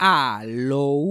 Aló.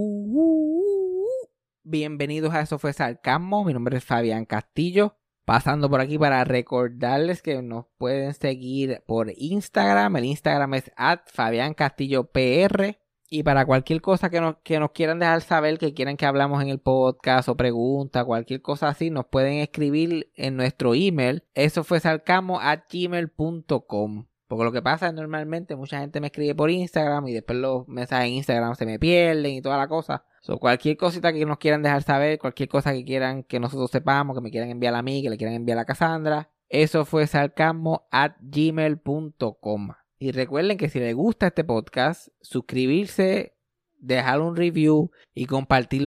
Bienvenidos a Eso fue Sarcasmo. Mi nombre es Fabián Castillo. Pasando por aquí para recordarles que nos pueden seguir por Instagram. El Instagram es Fabián Castillo PR. Y para cualquier cosa que nos, que nos quieran dejar saber, que quieran que hablamos en el podcast o pregunta, cualquier cosa así, nos pueden escribir en nuestro email. Eso fue sarcasmo at gmail.com. Porque lo que pasa es normalmente mucha gente me escribe por Instagram y después los mensajes en Instagram se me pierden y toda la cosa. So, cualquier cosita que nos quieran dejar saber, cualquier cosa que quieran que nosotros sepamos, que me quieran enviar a mí, que le quieran enviar a Cassandra, eso fue sarcasmo at gmail.com. Y recuerden que si les gusta este podcast, suscribirse, dejar un review y compartirlo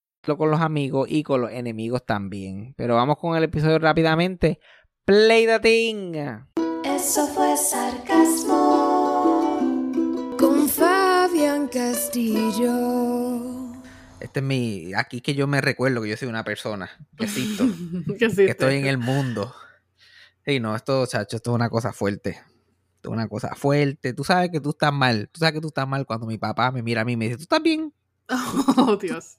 Con los amigos y con los enemigos también. Pero vamos con el episodio rápidamente. Play the thing. Eso fue sarcasmo. Con Fabián Castillo. Este es mi. Aquí que yo me recuerdo que yo soy una persona. Que existo. ¿Qué que estoy en el mundo. Y no, esto, chacho, esto es una cosa fuerte. Esto es una cosa fuerte. Tú sabes que tú estás mal. Tú sabes que tú estás mal cuando mi papá me mira a mí y me dice, ¿tú estás bien? Oh, Dios.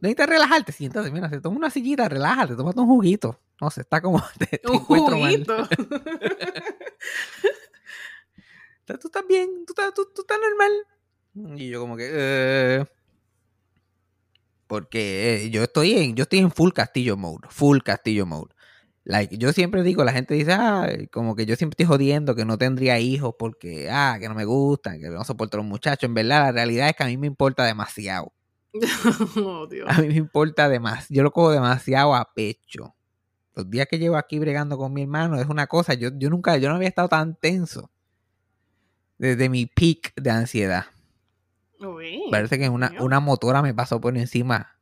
Necesitas relajarte. Siéntate, mira, se toma una sillita, relájate, tómate un juguito. No sé, está como. Te, te Un mal. juguito. ¿Tú estás bien? ¿Tú estás, tú, tú estás normal? Y yo como que... eh, porque eh, yo estoy en yo estoy en full castillo mode, full castillo mode. Like, yo siempre digo, la gente dice, ah, como que yo siempre estoy jodiendo que no tendría hijos porque, ah, que no me gustan, que no soporto a los muchachos. En verdad, la realidad es que a mí me importa demasiado. Oh, Dios. A mí me importa demasiado. Yo lo cojo demasiado a pecho. Los días que llevo aquí bregando con mi hermano es una cosa. Yo, yo nunca, yo no había estado tan tenso desde mi peak de ansiedad. Uy, Parece que una, una motora me pasó por encima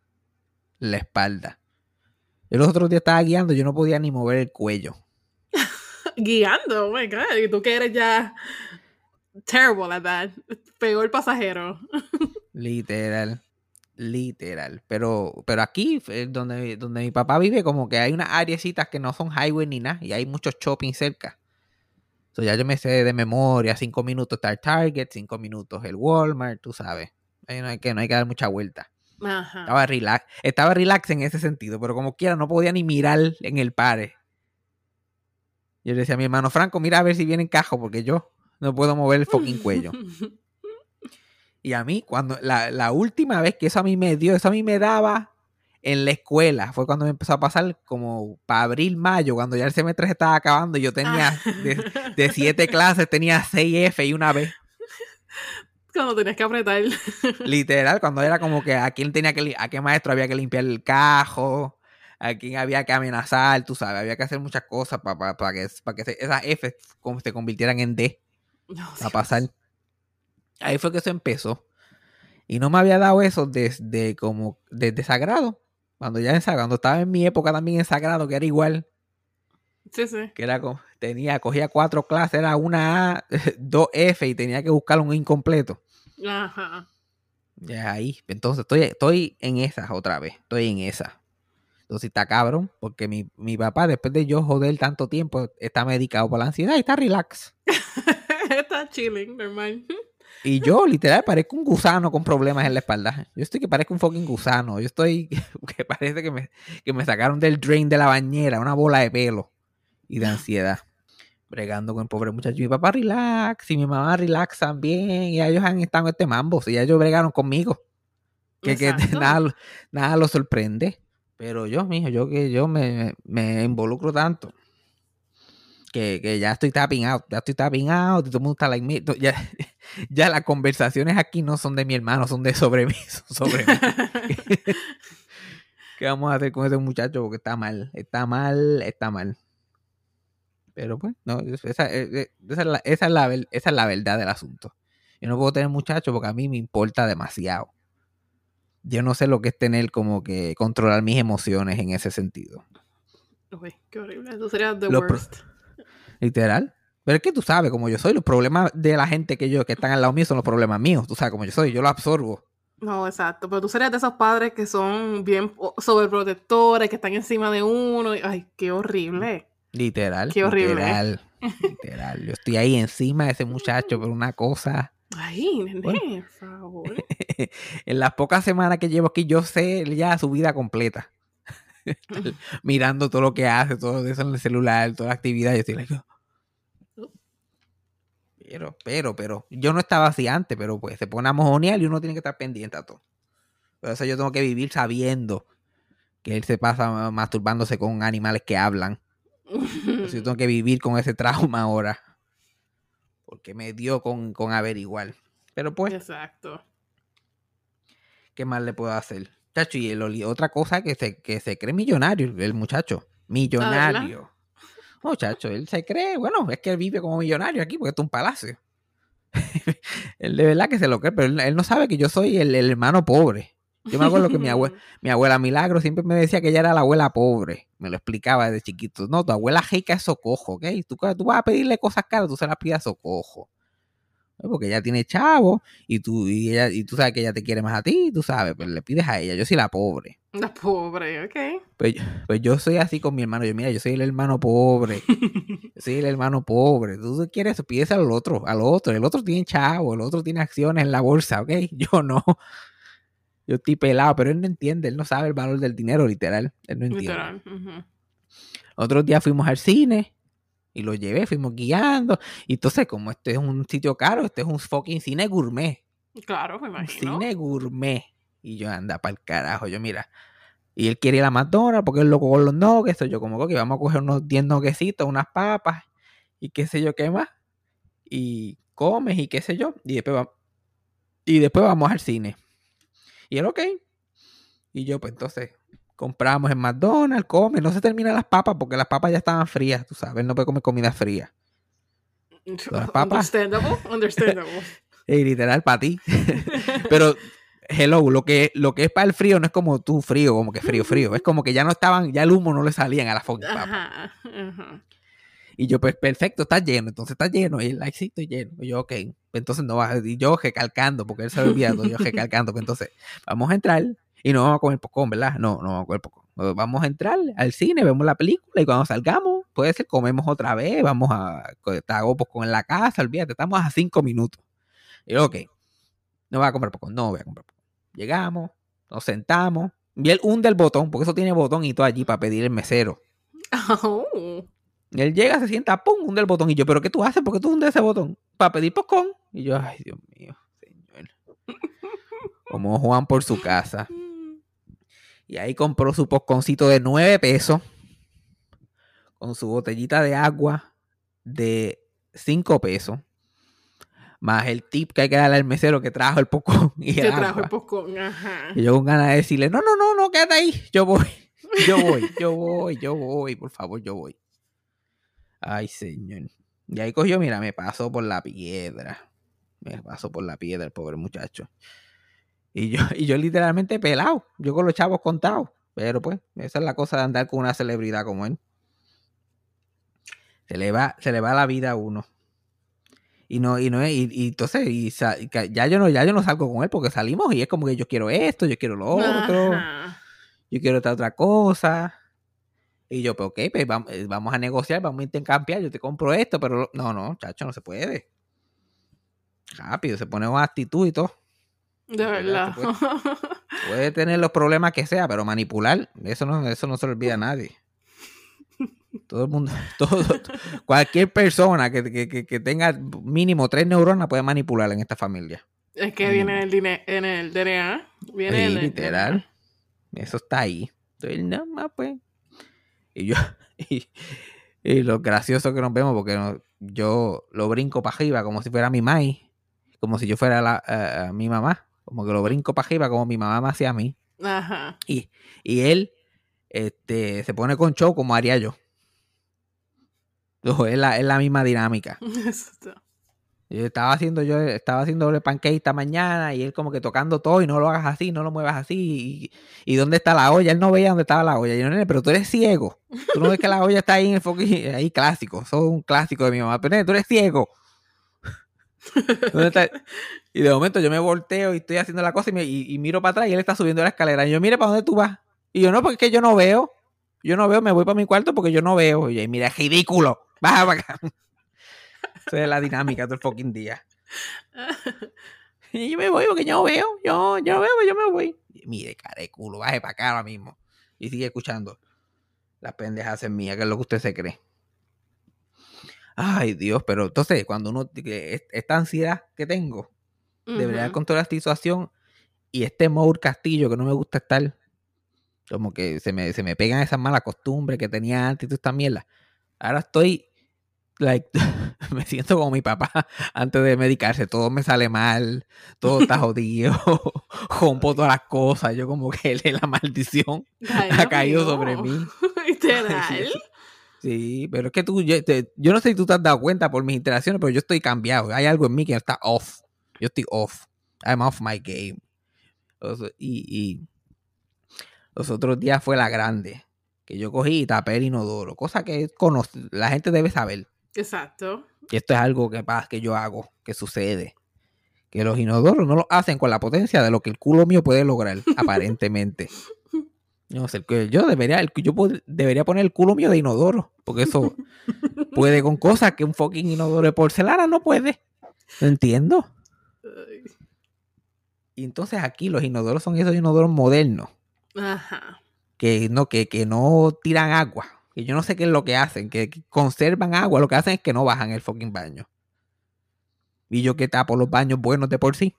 la espalda. Yo los otros días estaba guiando, yo no podía ni mover el cuello. Guiando, oh my God. Y tú que eres ya terrible at that. El pasajero. Literal. Literal. Pero, pero aquí, eh, donde, donde mi papá vive, como que hay unas áreas que no son highway ni nada. Y hay muchos shopping cerca. So ya yo me sé de memoria, cinco minutos está el Target, cinco minutos el Walmart, tú sabes. Ahí no hay que, no hay que dar mucha vuelta. Ajá. Estaba relax, estaba relax en ese sentido, pero como quiera no podía ni mirar en el pare. Yo le decía a mi hermano Franco, mira a ver si viene en cajo, porque yo no puedo mover el fucking cuello. Y a mí, cuando la, la última vez que eso a mí me dio, eso a mí me daba en la escuela, fue cuando me empezó a pasar como para abril, mayo, cuando ya el semestre se estaba acabando, y yo tenía Ah. de, de siete clases, tenía seis F y una B. Cuando tenías que apretar. Literal, cuando era como que a quién tenía que, a qué maestro había que limpiar el cajo, a quién había que amenazar, tú sabes, había que hacer muchas cosas para que, pa que se- esas F como se convirtieran en D. No, a Dios. pasar. Ahí fue que eso empezó. Y no me había dado eso desde como desde sagrado. Cuando ya en Sagrado, cuando estaba en mi época también en sagrado, que era igual, Sí, sí. que era como, tenía, cogía cuatro clases, era una A, dos F y tenía que buscar un incompleto. Ajá. Ya ahí. Entonces estoy, estoy en esas otra vez. Estoy en esas. Entonces está cabrón, porque mi, mi papá, después de yo joder tanto tiempo, está medicado por la ansiedad y está relax. Está chilling, normal. Y yo, literal, parezco un gusano con problemas en la espalda. Yo estoy que parezco un fucking gusano. Yo estoy que parece que me, que me sacaron del drain de la bañera, una bola de pelo y de ansiedad. Bregando con el pobre muchacho. Mi papá relax y mi mamá relax también. Y ellos han estado en este mambo. Y ya ellos bregaron conmigo. Que, que nada, lo- nada los sorprende. Pero yo, mijo, yo que yo me, me involucro tanto. Que, que ya estoy tapping out, ya estoy tapping out, y todo el mundo está like me. Ya, ya las conversaciones aquí no son de mi hermano, son de sobre mí, son sobre mí. ¿Qué vamos a hacer con ese muchacho? Porque está mal, está mal, está mal. Pero pues, no, esa, esa es, la, esa, es la, ver- esa es la verdad del asunto. Yo no puedo tener muchachos porque a mí me importa demasiado. Yo no sé lo que es tener como que controlar mis emociones en ese sentido. Uy, qué horrible. Eso sería the worst. Literal. Pero es que tú sabes como yo soy, los problemas de la gente que yo que están al lado mío son los problemas míos. Tú sabes como yo soy, yo lo absorbo. No, exacto. Pero tú serías de esos padres que son bien sobreprotectores, que están encima de uno. y- Ay, qué horrible. Literal. Qué horrible. Literal. Literal. Yo estoy ahí encima de ese muchacho por una cosa. Ay, nene, Bueno. por favor. En las pocas semanas que llevo aquí, yo sé ya su vida completa. Mirando todo lo que hace, todo eso en el celular, toda la actividad. Yo estoy like. Pero, pero, pero, yo no estaba así antes, pero pues se pone a mojonear y uno tiene que estar pendiente a todo. Por eso yo tengo que vivir sabiendo que él se pasa masturbándose con animales que hablan. Entonces yo tengo que vivir con ese trauma ahora. Porque me dio con, con averiguar. Pero pues, Exacto. ¿qué más le puedo hacer? Chacho, y el otra cosa que se, que se cree millonario, el muchacho. Millonario. Muchacho, él se cree, bueno, es que él vive como millonario aquí porque esto es un palacio. él de verdad que se lo cree, pero él, él no sabe que yo soy el, el hermano pobre. Yo me acuerdo que mi abuela, mi abuela Milagro siempre me decía que ella era la abuela pobre. Me lo explicaba desde chiquito. No, tu abuela rica es socojo, ¿ok? Tú, tú vas a pedirle cosas caras, tú se las pidas socojo. ¿No? Porque ella tiene chavo y tú, y, ella, y tú sabes que ella te quiere más a ti, tú sabes, pero le pides a ella. Yo soy la pobre. La pobre, ok. Pues, yo- pues yo soy así con mi hermano. Yo, mira, yo soy el hermano pobre. Yo soy el hermano pobre. Tú quieres pides al otro, al otro. El otro tiene chavo, el otro tiene acciones en la bolsa, ¿ok? Yo no. Yo estoy pelado, pero él no entiende, él no sabe el valor del dinero, literal. Él no entiende. Literal. ujú. Otro día fuimos al cine y lo llevé, fuimos guiando. Y entonces, como este es un sitio caro, este es un fucking cine gourmet. Claro, me Un imagino. cine gourmet. Y yo anda para el carajo, yo mira. Y él quiere ir a McDonald's porque es loco con los nuggets. Yo como que vamos a coger unos 10 nuggecitos, unas papas y qué sé yo qué más. Y comes y qué sé yo. Y después, va- y después vamos al cine. Y él, ok. Y yo, pues entonces, compramos en McDonald's, come, no se terminan las papas porque las papas ya estaban frías, tú sabes, él no puede comer comida fría. las papas. Understandable, understandable. Y literal para ti. Pero, hello, lo que, lo que es para el frío no es como tú frío, como que frío, frío. Es como que ya no estaban, ya el humo no le salían a la papa. Ajá, ajá. Y yo, pues, perfecto, está lleno. Entonces está lleno. Y él, like, sí, estoy lleno. Y yo, ok. Entonces no va. Y yo recalcando, porque él se había olvidado. Yo recalcando. Pues entonces, vamos a entrar y no vamos a comer popcorn, ¿verdad? No, no vamos a comer popcorn. Vamos a entrar al cine, vemos la película y cuando salgamos, puede ser comemos otra vez, vamos a hago popcorn en la casa, olvídate, estamos a cinco minutos. Y yo, ok, no voy a comer popcorn, no voy a comer popcorn. Llegamos, nos sentamos, y él hunde el botón, porque eso tiene botón y todo allí para pedir el mesero. Oh. Y él llega, se sienta, pum, hunde el botón. Y yo, ¿pero qué tú haces? ¿Por qué tú hundes ese botón? Para pedir popcorn. Y yo, ay, Dios mío, señor. Como Juan por su casa. Y ahí compró su popcorncito de 9 pesos. Con su botellita de agua de 5 pesos. Más el tip que hay que darle al mesero que trajo el popcorn y Que el trajo agua. el popcorn, ajá. Y yo con ganas de decirle, no, no, no, no, quédate ahí. Yo voy. Yo voy, yo voy, yo voy, por favor, yo voy. Ay, señor. Y ahí cogió, mira, me pasó por la piedra. Me pasó por la piedra el pobre muchacho. Y yo, y yo literalmente pelado. Yo con los chavos contados. Pero pues, esa es la cosa de andar con una celebridad como él. Se le va, se le va la vida a uno. Y no, y no es, y, y entonces, y ya yo no, ya yo no salgo con él porque salimos y es como que yo quiero esto, yo quiero lo otro Ajá. yo quiero esta otra cosa. Y yo, pues ok, pues vamos, eh, vamos a negociar, vamos a intercambiar, yo te compro esto, pero no, no, chacho, no se puede. Rápido, se pone una actitud y todo. De verdad. Puede tener los problemas que sea, pero manipular, eso no, eso no se lo olvida a nadie. Todo el mundo, todo, cualquier persona que, que- que- tenga mínimo tres neuronas puede manipular en esta familia. es que viene en el, en el DNA. Viene Sí, en el literal. Eso está ahí. Entonces, nada más, pues. Y yo, y, y lo gracioso que nos vemos, porque no- yo lo brinco para arriba como si fuera mi mai, como si yo fuera la, eh, eh, mi mamá, como que lo brinco para arriba como mi mamá me hacía a mí. Ajá. Y, y él este, se pone con show como haría yo. Es la, es la misma dinámica. Exacto. Yo estaba haciendo yo estaba haciendo doble pancake esta mañana y él como que tocando todo y no lo hagas así, no lo muevas así. Y, y dónde está la olla? Él no veía dónde estaba la olla. Y yo, nene, pero tú eres ciego. Tú no ves que la olla está ahí en el fucking- ahí clásico. Eso es un clásico de mi mamá. Pero nene, tú eres ciego. ¿Dónde está? Y de momento yo me volteo y estoy haciendo la cosa y, me- y- y miro para atrás y él está subiendo la escalera. Y yo, mire, ¿para dónde tú vas? Y yo, no, porque es que yo no veo. Yo no veo, me voy para mi cuarto porque yo no veo. Y yo, mira, es ridículo. Baja para acá. Esa es la dinámica del fucking día. Y yo me voy porque yo no veo. Yo, yo no veo, yo me voy. Y mire, cara de culo, baje para acá ahora mismo. Y sigue escuchando. Las pendejas en mía, que es lo que usted se cree. Ay, Dios, pero entonces, cuando uno. es- Esta ansiedad que tengo, debería Ujú. controlar esta situación. Y este Mour Castillo, que no me gusta estar. Como que se me, se me pegan esas malas costumbres que tenía antes y toda esta mierda. Ahora estoy. Like, me siento como mi papá antes de medicarse. Todo me sale mal. Todo está jodido. Rompo todas las cosas. Yo, como que la maldición Ay, ha caído mío. sobre mí. Literal. Sí, pero es que tú, yo, te- yo no sé si tú te has dado cuenta por mis interacciones, pero yo estoy cambiado. Hay algo en mí que está off. Yo estoy off. I'm off my game. Y, y los otros días fue la grande. Que yo cogí y tapé el inodoro. Cosa que cono- la gente debe saber. Exacto. que esto es algo que pasa, que yo hago, que sucede. Que los inodoros no lo hacen con la potencia de lo que el culo mío puede lograr, aparentemente. No sé, que yo debería, yo debería poner el culo mío de inodoro, porque eso puede con cosas que un fucking inodoro de porcelana no puede. No entiendo. Y entonces aquí los inodoros son esos inodoros modernos, Ajá. que no, que, que no tiran agua. Que yo no sé qué es lo que hacen, que, conservan agua, lo que hacen es que no bajan el fucking baño. Y yo que tapo los baños buenos de por sí.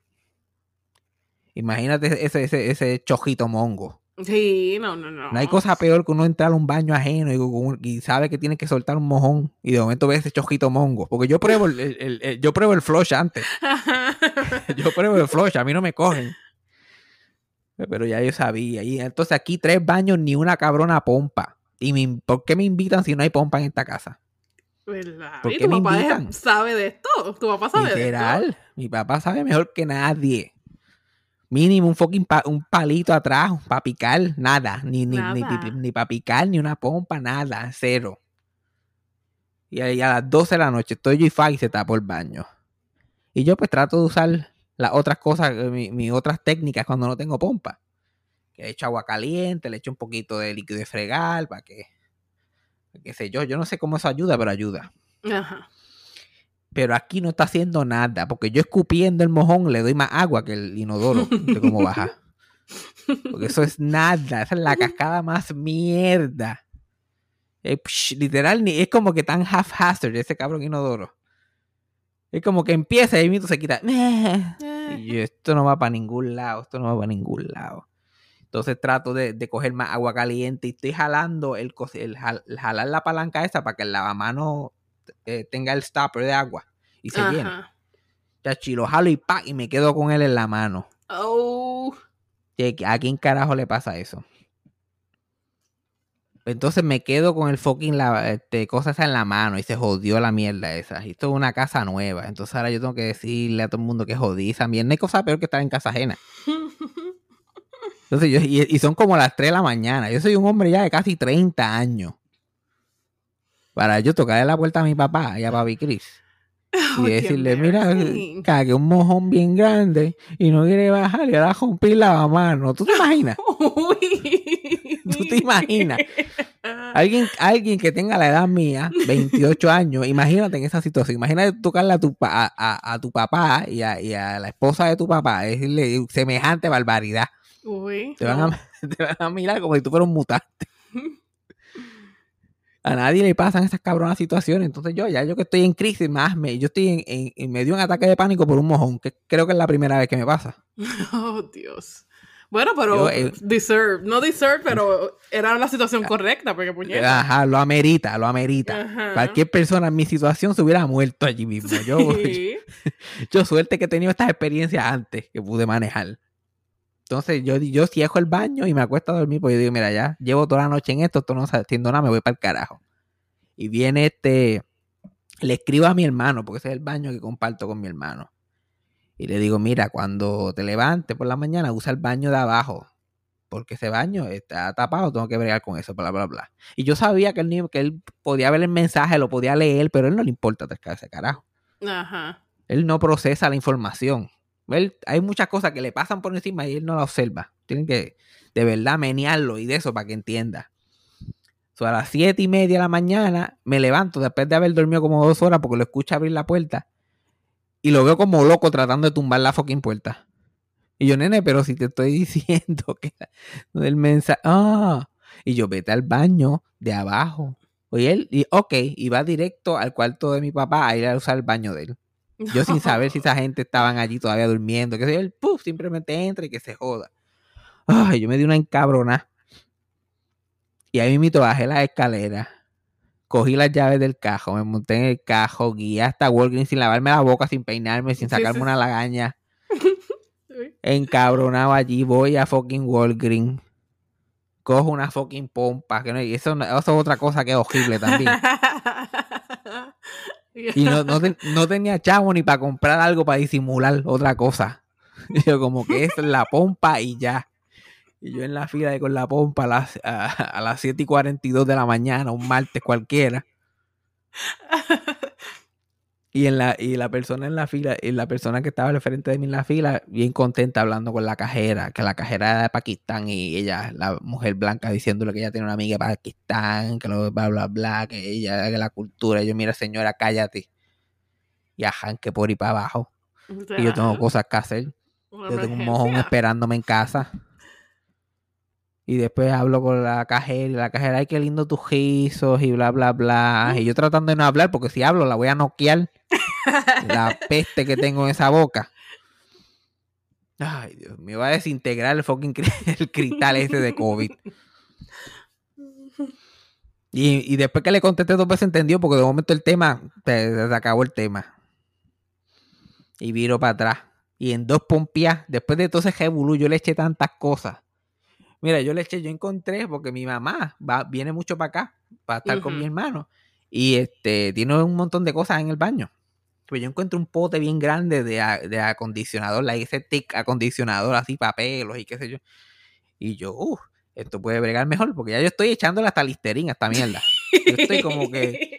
Imagínate ese, ese, ese chojito mongo. Sí, no, no, no. No hay cosa peor que uno entrar a un baño ajeno y, sabe que tiene que soltar un mojón y de momento ve ese chojito mongo. Porque yo pruebo el, el- el- el- yo pruebo el flush antes. Yo pruebo el flush, a mí no me cogen. Pero ya yo sabía. Y entonces aquí tres baños ni una cabrona pompa. ¿Y me- por qué me invitan si no hay pompa en esta casa? ¿Verdad? ¿Por ¿Y qué tu me papá invitan? sabe de esto? ¿Tu papá sabe de esto? Literal. Mi papá sabe mejor que nadie. Mínimo un fucking pa- un palito atrás para picar, nada. Ni, ni, ni, Nada. ni, para picar, ni una pompa, nada. Cero. Y a, y a las 12 de la noche estoy yo y Fai se tapó el baño. Y yo pues trato de usar las otras cosas, eh, mi- mis otras técnicas cuando no tengo pompa. Le echo agua caliente, le echo un poquito de líquido de fregar para que, qué sé yo, yo no sé cómo eso ayuda, pero ayuda Ajá. pero aquí no está haciendo nada, porque yo escupiendo el mojón le doy más agua que el inodoro de cómo baja. Porque eso es nada, esa es la cascada más mierda. Eh, psh, literal, ni, es como que tan haphazard ese cabrón inodoro. Es como que empieza y ahí mismo se quita. Eh, Y yo, esto no va para ningún lado, esto no va para ningún lado. Entonces trato de, de coger más agua caliente y estoy jalando el, el, el jalar la palanca esa para que el lavamano eh, tenga el stopper de agua y se. Ajá. Chachi, lo jalo y pa, y me quedo con él en la mano. Oh. ¿A quién carajo le pasa eso? Entonces me quedo con el fucking la, este, cosa esa en la mano y se jodió la mierda esa. Y esto es una casa nueva. Entonces ahora yo tengo que decirle a todo el mundo que jodí esa mierda. No hay cosa peor que estar en casa ajena. Entonces yo, y, y son como las 3 de la mañana. Yo soy un hombre ya de casi 30 años. Para yo tocarle la puerta a mi papá y a papi Chris. Y Oh, decirle, mira, cague un mojón bien grande y no quiere bajar y ahora rompí la mano. ¿Tú te imaginas? Uy. ¿Tú te imaginas? Alguien, alguien que tenga la edad mía, 28 años, imagínate en esa situación. Imagínate tocarle a tu, a- a tu papá y a, y a la esposa de tu papá, decirle semejante barbaridad. Uy. Te van, no. a, te van a mirar como si tú fueras un mutante. A nadie le pasan esas cabronas situaciones. Entonces yo, ya yo que estoy en crisis, más me, yo estoy en, en, en medio de un ataque de pánico por un mojón, que creo que es la primera vez que me pasa. Oh, Dios. Bueno, pero Yo, eh, deserve. No deserve, pero era la situación correcta, porque puñeta. Ajá, lo amerita, lo amerita. Ajá. Cualquier persona en mi situación se hubiera muerto allí mismo. Yo, Sí. yo suerte que he tenido estas experiencias antes que pude manejar. Entonces yo, yo cierro el baño y me acuesto a dormir porque yo digo, mira, ya llevo toda la noche en esto, esto no haciendo nada, me voy para el carajo. Y viene este Le escribo a mi hermano, porque ese es el baño que comparto con mi hermano. Y le digo, mira, cuando te levantes por la mañana, usa el baño de abajo. Porque ese baño está tapado, tengo que bregar con eso, bla, bla, bla. Y yo sabía que él, que él podía ver el mensaje, lo podía leer, pero a él no le importa ese carajo. Ajá. Él no procesa la información. Hay muchas cosas que le pasan por encima y él no la observa. Tienen que de verdad menearlo y de eso para que entienda. So, a las siete y media de la mañana me levanto después de haber dormido como dos horas porque lo escucho abrir la puerta y lo veo como loco tratando de tumbar la fucking puerta. Y yo, nene, pero si te estoy diciendo que el mensaje. Ah, y yo, vete al baño de abajo. Oye, él, y, ok, y va directo al cuarto de mi papá a ir a usar el baño de él. Yo sin saber si esa gente estaban allí todavía durmiendo, que sé él, puff, simplemente entra y que se joda. Ay, yo me di una encabrona. Y ahí mismo bajé la escalera. Cogí las llaves del cajo, me monté en el cajo, guía hasta Walgreens sin lavarme la boca, sin peinarme, sin sacarme una lagaña. Encabronado allí, voy a fucking Walgreens. Cojo una fucking pompa. Que no, eso, eso es otra cosa que es horrible también. Y no, no, tenía chavo ni para comprar algo para disimular otra cosa. Yo como que es la pompa y ya. Y yo en la fila con la pompa a las, a, las 7 y 42 de la mañana, un martes cualquiera. Y, en la, y la persona en la fila, y la persona que estaba al frente de mí en la fila, bien contenta hablando con la cajera, que la cajera era de Pakistán y ella, la mujer blanca, diciéndole que ella tiene una amiga de Pakistán, que lo bla, bla, bla, que ella, que la cultura. Y yo, mira, señora, cállate. Y ajá, que por ir para abajo. Y yo tengo cosas que hacer. Yo tengo un mojón esperándome en casa. Y después hablo con la cajera y la cajera, ay, qué lindo tus guisos y bla, bla, bla. Y yo tratando de no hablar porque si hablo la voy a noquear. La peste que tengo en esa boca. Ay, Dios, me va a desintegrar el fucking el cristal ese de COVID. Y, después que le contesté dos veces entendió porque de momento el tema, se, acabó el tema. Y viro para atrás. Y en dos pompias, después de todo ese jebulú, yo le eché tantas cosas. Mira, yo le eché, yo encontré, porque mi mamá va, viene mucho para acá, para estar con mi hermano. Y este, tiene un montón de cosas en el baño. Pues yo encuentro un pote bien grande de, de acondicionador, la ese tic acondicionador, así papelos y qué sé yo. Y yo, uff, esto puede bregar mejor, porque ya yo estoy echándole hasta listerín a esta mierda. Yo estoy como que.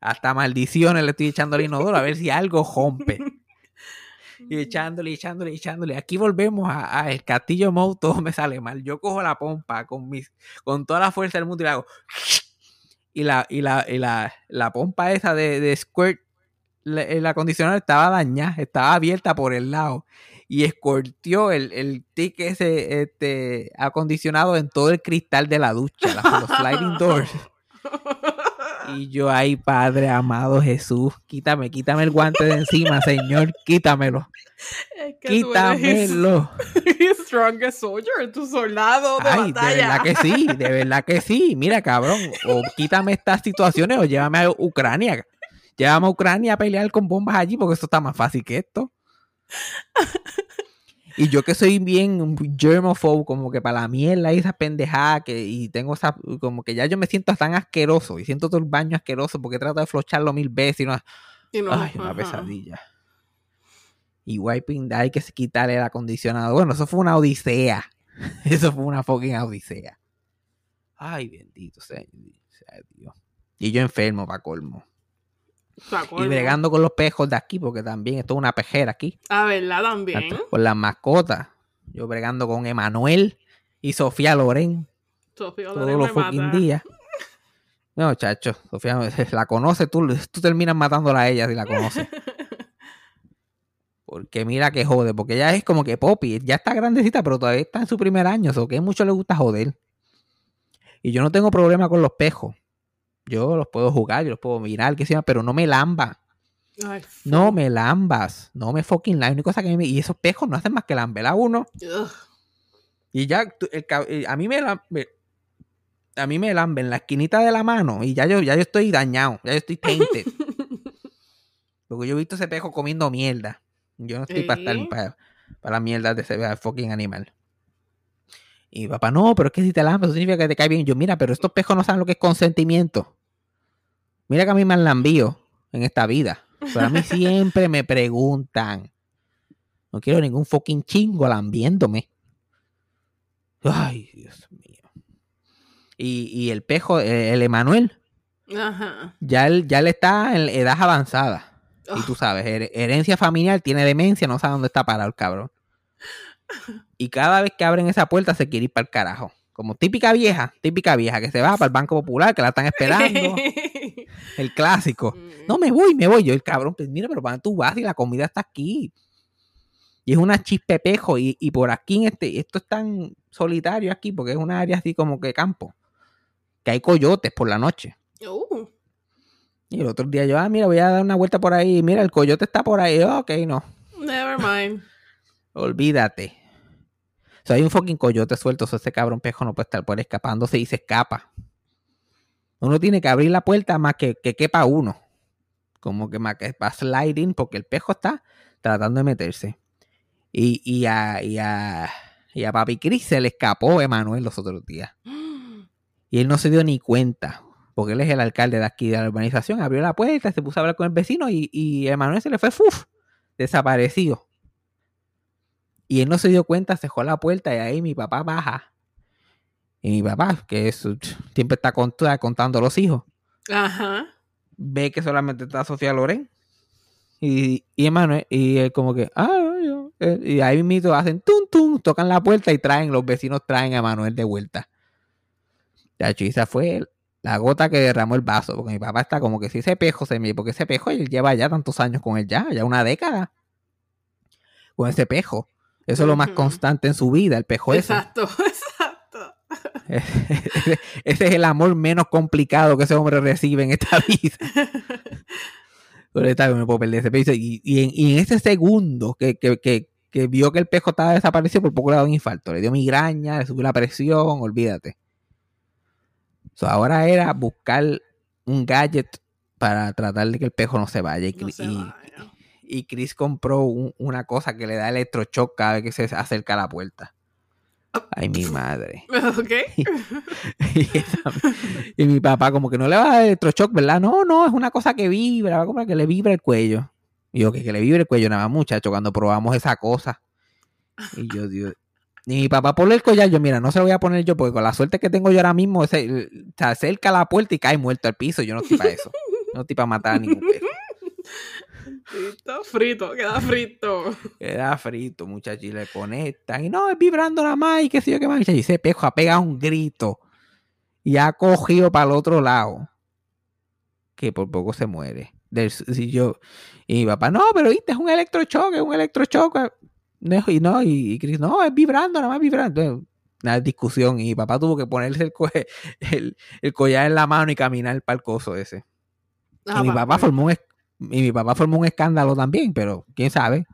Hasta maldiciones le estoy echando al inodoro a ver si algo rompe. Y echándole, echándole, echándole. Aquí volvemos a, el castillo Mou, todo me sale mal. Yo cojo la pompa con mis, con toda la fuerza del mundo y la hago y la, y la, y la, la pompa esa de, de squirt, el acondicionador estaba dañada, estaba abierta por el lado y escortió el, el ese este, acondicionado en todo el cristal de la ducha, los sliding doors. Y yo, ay, Padre amado Jesús, quítame, quítame el guante de encima, Señor, quítamelo. quítamelo. strongest soldier, tu soldado de ay, batalla. De verdad que sí, de verdad que sí. Mira, cabrón, o quítame estas situaciones o llévame a Ucrania. Llévame a Ucrania a pelear con bombas allí porque esto está más fácil que esto. Y yo que soy bien germophobe, como que para la mierda y esa pendejada, que, y tengo esa, como que ya yo me siento tan asqueroso y siento todo el baño asqueroso porque trato de flocharlo mil veces y no, ay, una pesadilla. Y wiping, hay que quitarle el acondicionado. Bueno, eso fue una odisea. Eso fue una fucking odisea. Ay, bendito sea Dios. Y yo enfermo, para colmo. Y bregando con los pejos de aquí, porque también esto es una pejera aquí. Ah, ¿verdad? También. Con las mascotas. Yo bregando con Emanuel y Sofía Loren. Sofía Todos los fucking días. No, chacho, Sofía la conoce, tú, tú terminas matándola a ella si la conoces. Porque mira que jode, porque ella es como que Poppy, ya está grandecita, pero todavía está en su primer año, o que mucho le gusta joder. Y yo no tengo problema con los pejos. Yo los puedo jugar, yo los puedo mirar, que sea, pero no me lamba. no me lambas. No me fucking la única cosa que me... Y esos pejos no hacen más que lamber a uno. Y ya, eh, a mí me, a mí me lambe en la esquinita de la mano y ya yo, ya yo estoy dañado, ya yo estoy tainted. Porque yo he visto ese pejo comiendo mierda. Yo no estoy para estar para, la mierda de ese fucking animal. Y papá, no, pero es que si te lambes, eso significa que te cae bien. Yo, mira, pero estos pejos no saben lo que es consentimiento. Mira que a mí me han lambido en esta vida. Pero a mí siempre me preguntan. No quiero ningún fucking chingo lambiéndome. Ay, Dios mío. Y, y el pejo, eh, el Emanuel, Ajá. ya él, ya él está en edad avanzada. Y tú sabes, her- herencia familiar, tiene demencia, no sabe dónde está parado el cabrón. Y cada vez que abren esa puerta se quiere ir para el carajo. Como típica vieja, típica vieja que se va para el Banco Popular, que la están esperando. el clásico. No me voy, me voy. Yo, el cabrón, pues mira, pero ¿para tú vas? Y la comida está aquí. Y es una chispepejo. Y, y por aquí, en este, esto es tan solitario aquí, porque es una área así como que campo. Que hay coyotes por la noche. Uh, Y el otro día yo, ah, mira, voy a dar una vuelta por ahí. Mira, el coyote está por ahí. Oh, ok, no. never mind. Olvídate. Sea, hay un fucking coyote suelto. O ese cabrón pejo no puede estar por escapándose y se escapa. Uno tiene que abrir la puerta más que, que quepa uno. Como que más que para sliding, porque el pejo está tratando de meterse. Y, y, a, y, a, y a Papi Cris se le escapó Emanuel los otros días. Y él no se dio ni cuenta. Porque él es el alcalde de aquí de la urbanización. Abrió la puerta, se puso a hablar con el vecino y, y Emanuel se le fue ¡fuf! desaparecido. Y él no se dio cuenta, cerró la puerta y ahí mi papá baja. Y mi papá, que es, siempre está cont- contando a los hijos, Ajá. ve que solamente está Sofía Loren. Y, y Emanuel, y él como que, ah, yo", eh, y ahí mismo hacen tum tum, tocan la puerta y traen, los vecinos traen a Emanuel de vuelta. Y esa fue la gota que derramó el vaso, porque mi papá está como que si ese pejo se me, porque ese pejo él lleva ya tantos años con él ya, ya una década. Con ese pejo. Eso es lo más constante en su vida, el pejo ese. Exacto, exacto. ese. ese es el amor menos complicado que ese hombre recibe en esta vida. Pero está bien, no puedo perder ese peso. Y, y en, y en ese segundo que, que, que, que vio que el pejo estaba desaparecido, por poco le dio un infarto. Le dio migraña, le subió la presión, olvídate. So, ahora era buscar un gadget para tratar de que el pejo no se vaya. Y, No se vaya. Y Chris compró un- una cosa que le da electrochoc cada vez que se acerca a la puerta. Ay, mi madre. Ok. y, mi papá como que no le va a dar electrochoc, ¿verdad? No, no, es una cosa que vibra, va a comprar que le vibra el cuello. Y yo, que, que le vibre el cuello nada más, muchacho, cuando probamos esa cosa. Y yo, Dios. Y mi papá ponle el collar, yo, mira, no se lo voy a poner yo, porque con la suerte que tengo yo ahora mismo, se, se acerca a la puerta y cae muerto al piso. Yo no estoy para eso. No estoy para matar a ningún perro. Frito, frito, queda frito. Queda frito, muchachos, y le conectan. Y no, es vibrando nada más, y qué sé yo qué más. Y ese pejo ha pegado un grito. Y ha cogido para el otro lado. Que por poco se muere. Del, si yo, y mi papá, no, pero viste, es un electrochoque, es un electrochoque. No, y no, y, y Chris, no, es vibrando, nada más vibrando. Entonces, Una discusión. Y mi papá tuvo que ponerse el, co- el, el collar en la mano y caminar para el coso ese. Ah, Y mi pa- papá formó un y mi papá formó un escándalo también, pero quién sabe.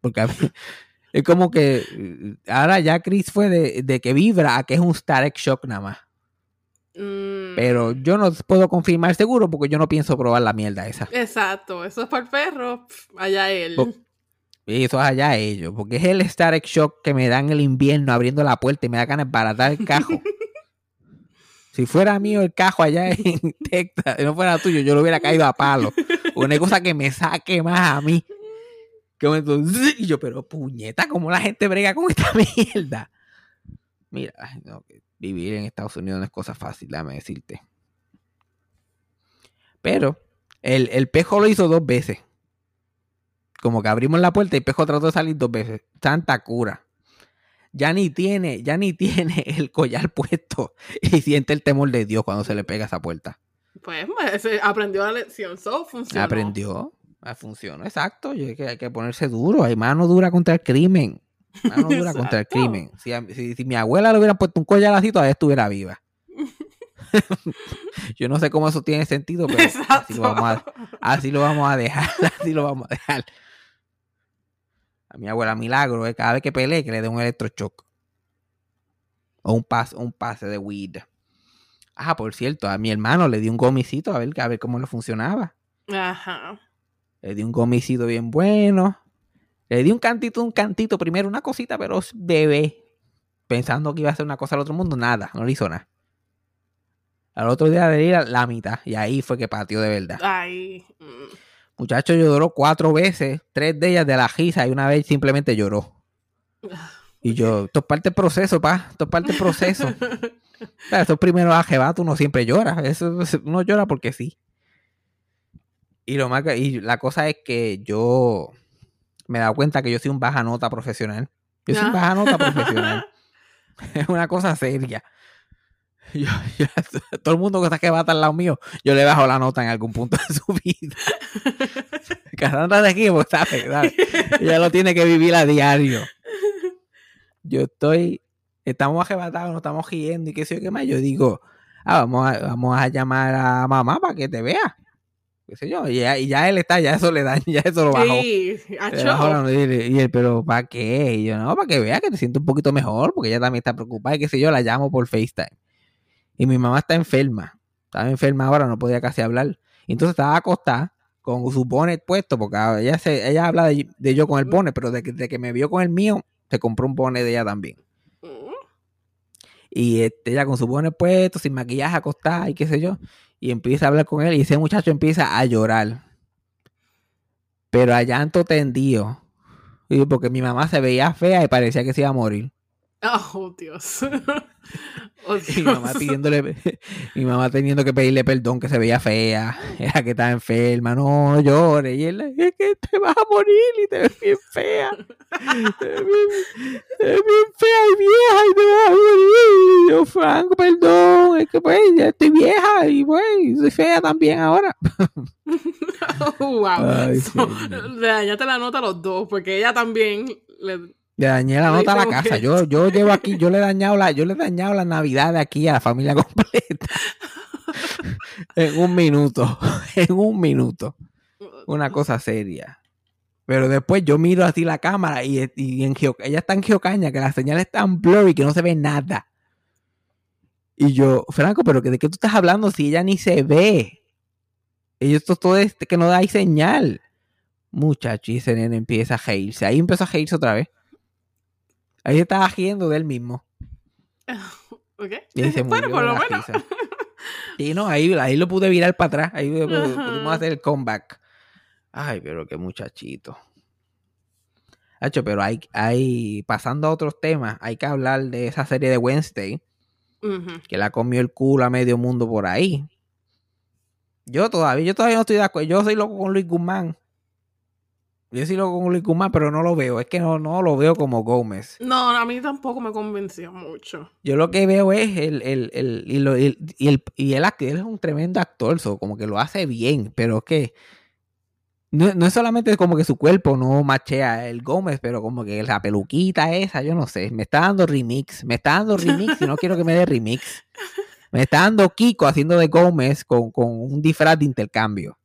Porque a mí- es como que ahora ya Chris fue de, de que vibra a que es un static shock nada más. Mm, Pero yo no puedo confirmar seguro porque yo no pienso probar la mierda esa. Exacto, eso es para el perro. allá él. Eso es allá ellos, porque es el static shock que me dan el invierno abriendo la puerta y me da ganas de baratar el cajo. si fuera mío el cajo allá en Texas, y no fuera tuyo, yo lo hubiera caído a palo. Una cosa que me saque más a mí. Que me- y yo, pero puñeta, ¿cómo la gente brega con esta mierda? Mira, no, vivir en Estados Unidos no es cosa fácil, déjame decirte. Pero el, el pejo lo hizo dos veces. Como que abrimos la puerta y el pejo trató de salir dos veces. Santa cura. Ya ni tiene, ya ni tiene el collar puesto y siente el temor de Dios cuando se le pega esa puerta. Pues ese aprendió la lección, so funcionó. Aprendió. Ah, Funcionó, exacto. Hay, que, hay que ponerse duro. Hay mano dura contra el crimen. Mano dura contra el crimen. Si, a- si- si mi abuela le hubiera puesto un collar así, todavía estuviera viva. Yo no sé cómo eso tiene sentido, pero así Exacto. lo vamos a, así lo vamos a dejar. Así lo vamos a dejar. A mi abuela Milagro, eh, cada vez que pelee, que le dé un electrochoc. O un pase, un pase de weed. Ah, por cierto, a mi hermano le di un gomicito a ver, a ver cómo le funcionaba. Ajá. Le di un gomicito bien bueno. Le di un cantito, un cantito primero, una cosita, pero bebé. Pensando que iba a hacer una cosa al otro mundo, nada, no le hizo nada. Al otro día de ir a la mitad. Y ahí fue que pateó de verdad. Ay. mm. Muchacho lloró cuatro veces, tres de ellas de la risa y una vez simplemente lloró. Y yo, esto es parte del proceso, pa, esto es parte del proceso. Claro, estos primeros ajebatos uno siempre llora. Eso, uno llora porque sí. Y lo más que- y la cosa es que yo me he dado cuenta que yo soy un baja nota profesional. Yo soy un Ah. baja nota profesional. Es una cosa seria. Yo- yo- todo el mundo que está que va al lado mío, yo le bajo la nota en algún punto de su vida. Cassandra de aquí, pues. Ella lo tiene que vivir a diario. Yo estoy, estamos arrebatados, nos estamos riendo y qué sé yo qué más. Yo digo, ah, vamos a, vamos a llamar a mamá para que te vea. Qué sé yo. Y ya, y ya él está, ya eso le da, ya eso lo bajó. Sí, bajó y él, pero ¿para qué? Y yo, no, para que vea que te siento un poquito mejor, porque ella también está preocupada y qué sé yo, la llamo por FaceTime. Y mi mamá está enferma. Estaba enferma ahora, no podía casi hablar. Entonces estaba acostada con su bonnet puesto, porque ella, se, ella habla de, de yo con el bonnet, pero de que, de que me vio con el mío, se compró un bonnet de ella también. Y este, ella con su bonnet puesto, sin maquillaje, acostada y qué sé yo. Y empieza a hablar con él y ese muchacho empieza a llorar. Pero a llanto tendido. Y porque mi mamá se veía fea y parecía que se iba a morir. Oh, Dios. Oh, Y mi mamá pidiéndole, mi mamá teniendo que pedirle perdón que se veía fea, era que estaba enferma, no, llores. Y él, es que te vas a morir y te ves bien fea. Te ves bien, te ves bien fea y vieja y te vas a morir. Y yo, Franco, perdón, es que pues ya estoy vieja y pues soy fea también ahora. Oh, wow. Ay, So, señor. le dañaste la nota a los dos, porque ella también le... Le dañé la nota a la casa. Yo, yo llevo aquí, yo le he dañado la, yo le he dañado la Navidad de aquí a la familia completa. en un minuto. En un minuto. Una cosa seria. Pero después yo miro así la cámara y, y en geo- ella está en geocaña, que la señal es tan blurry que no se ve nada. Y yo, Franco, pero ¿de qué tú estás hablando si ella ni se ve? Y esto todo es que no da ahí señal. Muchacho, y ese nene empieza a reírse. Ahí empezó a reírse otra vez. Ahí estaba riendo de él mismo. ¿Ok? Y se bueno, por lo menos. Sí, no, ahí, ahí lo pude virar para atrás. Ahí pudimos hacer el comeback. Ay, pero qué muchachito. Hacho, pero hay, hay, pasando a otros temas, hay que hablar de esa serie de Wednesday, que la comió el culo a medio mundo por ahí. Yo todavía, yo todavía no estoy de acuerdo. Yo soy loco con Luis Guzmán. Yo loco con Luis Guzmán, pero no lo veo. Es que no, no lo veo como Gómez. No, a mí tampoco me convenció mucho. Yo lo que veo es el, el, el, y, lo- el, y el, y el act- él es un tremendo actor, so, como que lo hace bien, pero es que no, no es solamente como que su cuerpo no machea el Gómez, pero como que la peluquita esa, yo no sé, me está dando remix, me está dando remix y no quiero que me dé remix. Me está dando Kiko haciendo de Gómez con, con un disfraz de intercambio.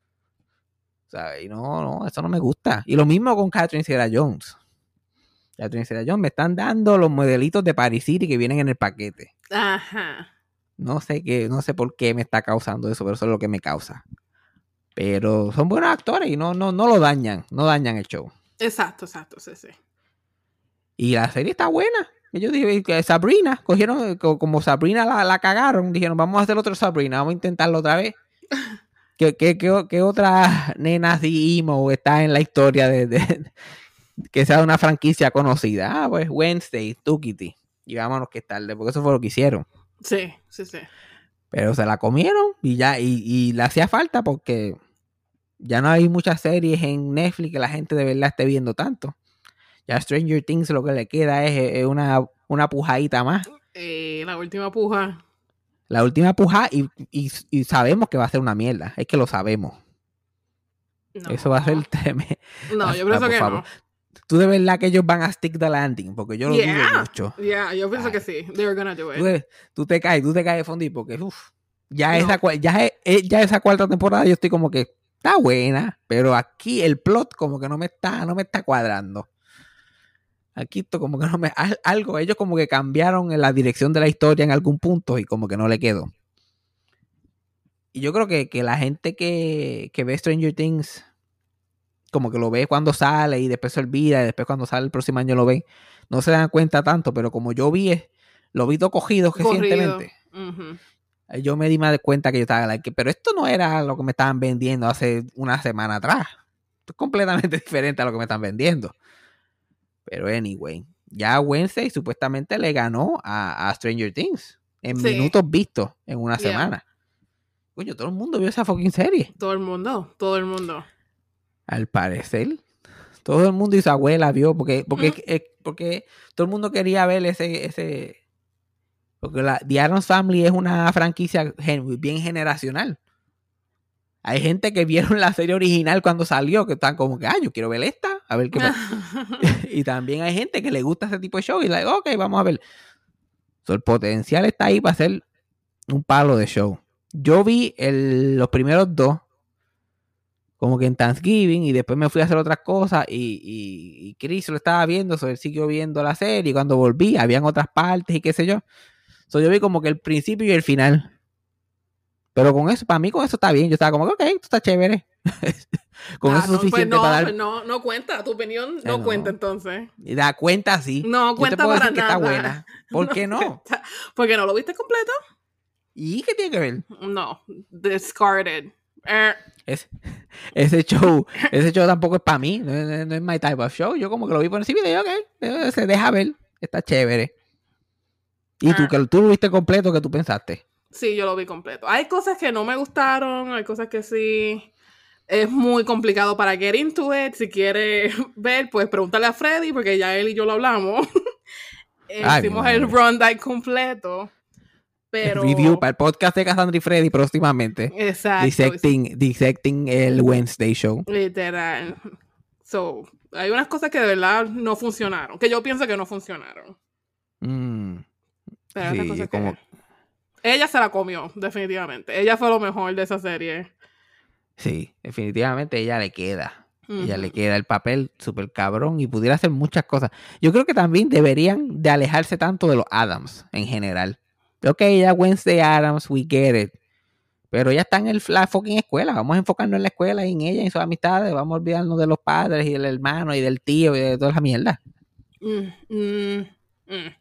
¿Sabes? Y no, no, eso no me gusta. Y lo mismo con Catherine Sierra Jones. Catherine Sierra Jones me están dando los modelitos de Paris City que vienen en el paquete. Ajá. No sé qué, no sé por qué me está causando eso, pero eso es lo que me causa. Pero son buenos actores y no, no, no lo dañan, no dañan el show. Exacto, exacto, sí, sí. Y la serie está buena. Ellos dijeron que Sabrina, cogieron, co- como Sabrina la, la cagaron, dijeron, vamos a hacer otro Sabrina, vamos a intentarlo otra vez. ¿Qué, qué, qué, qué otra nena así emo está en la historia de, de- que sea una franquicia conocida? Ah, pues Wednesday, Tukiti. Y vámonos que es tarde, porque eso fue lo que hicieron. Sí, sí, sí. Pero se la comieron y ya, y, y le hacía falta porque ya no hay muchas series en Netflix que la gente de verdad esté viendo tanto. Ya Stranger Things lo que le queda es, es una, una pujadita más. Eh, la última puja. La última puja y, y- y sabemos que va a ser una mierda. Es que lo sabemos. No. Eso va a ser tremendo. No, yo Ah, pienso que favor. no. Tú de verdad que ellos van a stick the landing porque yo lo Yeah. mucho. Yeah, yo pienso Ay. que sí. They're gonna do Tú, it. tú te caes, tú te caes de fondo y porque uf, ya, No. esa, ya, eh, ya esa cuarta temporada yo estoy como que está buena, pero aquí el plot como que no me está, no me está cuadrando. Aquí esto como que no me, al- algo, ellos como que cambiaron en la dirección de la historia en algún punto y como que no le quedó. Y yo creo que, que la gente que, que ve Stranger Things, como que lo ve cuando sale y después se olvida y después cuando sale el próximo año lo ven, no se dan cuenta tanto, pero como yo vi, lo vi todo cogido recientemente. Yo me di más de cuenta que yo estaba like, pero esto no era lo que me estaban vendiendo hace una semana atrás. Esto es completamente diferente a lo que me están vendiendo. Pero anyway, ya Wednesday supuestamente le ganó a, a Stranger Things en Sí. minutos vistos en una Yeah. semana. Coño, todo el mundo vio esa fucking serie. Todo el mundo, todo el mundo. Al parecer, todo el mundo y su abuela vio, porque, porque, eh, porque todo el mundo quería ver ese, ese, porque la The Addams Family es una franquicia gen- bien generacional. Hay gente que vieron la serie original cuando salió, que están como que, ah, yo quiero ver esta, a ver qué pasa. y también hay gente que le gusta ese tipo de show y like, ok, vamos a ver. So, el potencial está ahí para hacer un palo de show. Yo vi el- los primeros dos, como que en Thanksgiving, y después me fui a hacer otras cosas, y, y, y Chris lo estaba viendo, so, él siguió viendo la serie, y cuando volví, habían otras partes y qué sé yo. So, yo vi como que el principio y el final. Pero con eso, para mí con eso está bien. Yo estaba como ok, esto está chévere. con Ah, eso es no, pues suficiente no, para dar... no, no cuenta, tu opinión no, no. cuenta entonces. Y da cuenta sí. No Yo te cuenta puedo para decir que nada. está buena. ¿Por qué no? cuenta. Porque no lo viste completo. ¿Y qué tiene que ver? No, discarded. Eh, Es- ese show, ese show tampoco es para mí, no, es- no es my type of show. Yo como que lo vi por encima y dije, ok, eh, se deja ver, está chévere. Y tú, Ah. que tú lo viste completo, ¿qué tú pensaste? sí, yo lo vi completo. Hay cosas que no me gustaron, hay cosas que sí. Es muy complicado para get into it. Si quiere ver, pues pregúntale a Freddy, porque ya él y yo lo hablamos. Eh, Ay, Hicimos el rundown completo. Pero. Review para el podcast de Cassandra y Freddy próximamente. Exacto. Dissecting, dissecting el Wednesday show. Literal. So, hay unas cosas que de verdad no funcionaron. Que yo pienso que no funcionaron. Mm, Pero Sí, cosas como- que... Ella se la comió, definitivamente. Ella fue lo mejor de esa serie. Sí, definitivamente ella le queda. Ella le queda el papel súper cabrón y pudiera hacer muchas cosas. Yo creo que también deberían de alejarse tanto de los Adams en general. Ok, ya Wednesday Adams, we get it. Pero ya está en el, la fucking escuela. Vamos a enfocarnos en la escuela y en ella y en sus amistades. Vamos a olvidarnos de los padres y del hermano y del tío y de toda la mierda. Mm, mm, mm.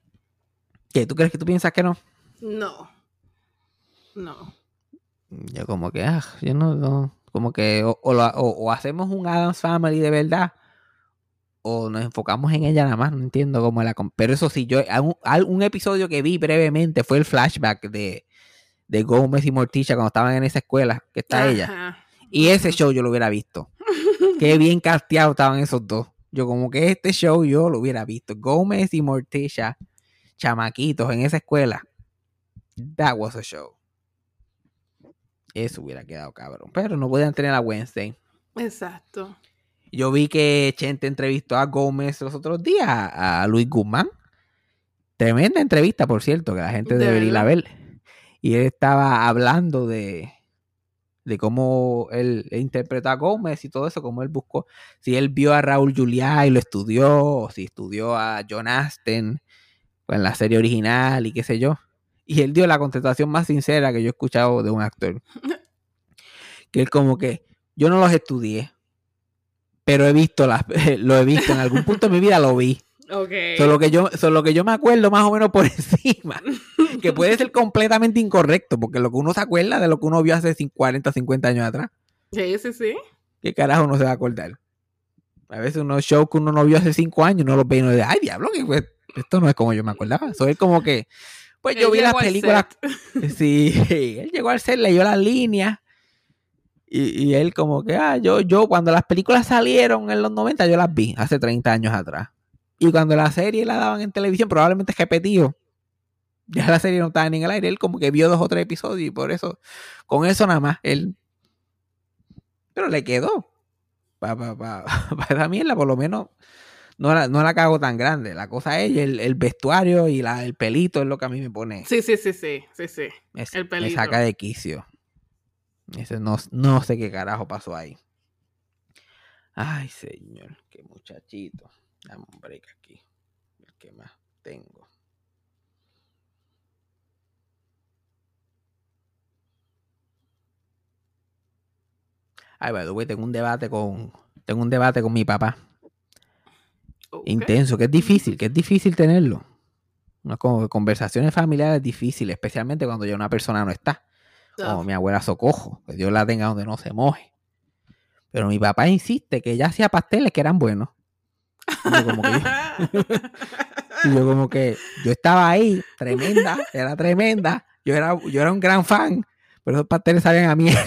¿Qué? ¿Tú crees que tú piensas que no? No. No. Yo como que, ah, yo no, no, como que o, o, lo- o- o hacemos un Adams Family de verdad o nos enfocamos en ella nada más, no entiendo cómo la... Pero eso sí, yo, un, episodio que vi brevemente fue el flashback de, de Gómez y Morticia cuando estaban en esa escuela, que está ella. Y ese show yo lo hubiera visto. Qué bien casteados estaban esos dos. Yo como que este show yo lo hubiera visto. Gómez y Morticia, chamaquitos en esa escuela. That was a show. Eso hubiera quedado cabrón. Pero no podían tener a Wednesday. Exacto. Yo vi que Chente entrevistó a Gómez los otros días, a, Luis Guzmán. Tremenda entrevista, por cierto, que la gente De debería ir a ver. Y él estaba hablando de, de cómo él interpretó a Gómez y todo eso, cómo él buscó, si él vio a Raúl Juliá y lo estudió, o si estudió a John Aston pues, en la serie original y qué sé yo. Y él dio la contestación más sincera que yo he escuchado de un actor. Que él como que, yo no los estudié, pero he visto las, lo he visto en algún punto de mi vida lo vi. Ok. Solo que yo, solo que yo me acuerdo más o menos por encima. Que puede ser completamente incorrecto, porque lo que uno se acuerda de lo que uno vio hace cin- 40, 50 años atrás. Sí, sí, sí. ¿Qué carajo uno se va a acordar? A veces unos shows que uno no vio hace 5 años, uno los ve y uno dice, ay, diablo, que pues, esto no es como yo me acordaba. Eso es como que, pues yo vi las películas. Sí, él llegó al set, leyó las líneas. Y, y él como que, ah, yo, yo, cuando las películas salieron en los 90, yo las vi hace 30 años atrás. Y cuando la serie la daban en televisión, probablemente repetido. Ya la serie no estaba ni en el aire. Él como que vio dos o tres episodios y por eso, con eso nada más, él... Pero le quedó. Para pa, pa, pa esa mierda, por lo menos, no la, no la cago tan grande. La cosa es el, el vestuario y la, el pelito es lo que a mí me pone... Sí, sí, sí, sí, sí, sí. Me, El me pelito. saca de quicio. Ese no, no sé qué carajo pasó ahí. Ay, señor, qué muchachito. Dame un break aquí. El que más tengo. Ay, by the way, tengo un debate con. Tengo un debate con mi papá. Intenso, que es difícil, que es difícil tenerlo. Unas conversaciones familiares difíciles, especialmente cuando ya una persona no está. Como mi abuela Socojo, que Dios la tenga donde no se moje. Pero mi papá insiste que ella hacía pasteles que eran buenos. Y yo como que yo, y yo como que yo estaba ahí, tremenda, era tremenda. Yo era, yo era un gran fan, pero esos pasteles sabían a mierda.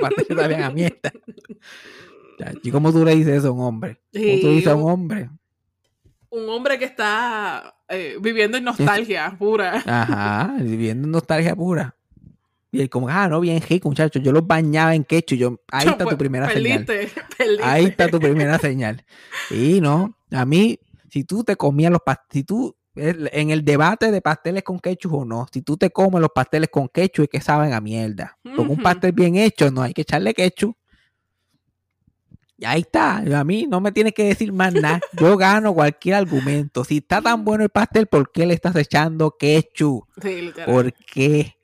Pasteles sabían a mierda. ¿Y cómo tú le dices eso a un hombre? ¿Cómo tú le dices a un hombre? Un hombre que está eh, viviendo en nostalgia pura. Ajá, viviendo en nostalgia pura. Y él como, ah, no, bien rico, muchachos. Yo los bañaba en quechu. Yo, ahí está tu primera señal. Ahí está tu primera señal. Y no, a mí, si tú te comías los pasteles, si tú, en el debate de pasteles con ketchup o no, si tú te comes los pasteles con ketchup es que saben a mierda. Porque un pastel bien hecho no hay que echarle ketchup. Y ahí está. A mí no me tienes que decir más nada. Yo gano cualquier argumento. Si está tan bueno el pastel, ¿por qué le estás echando ketchup? Sí. ¿Por qué?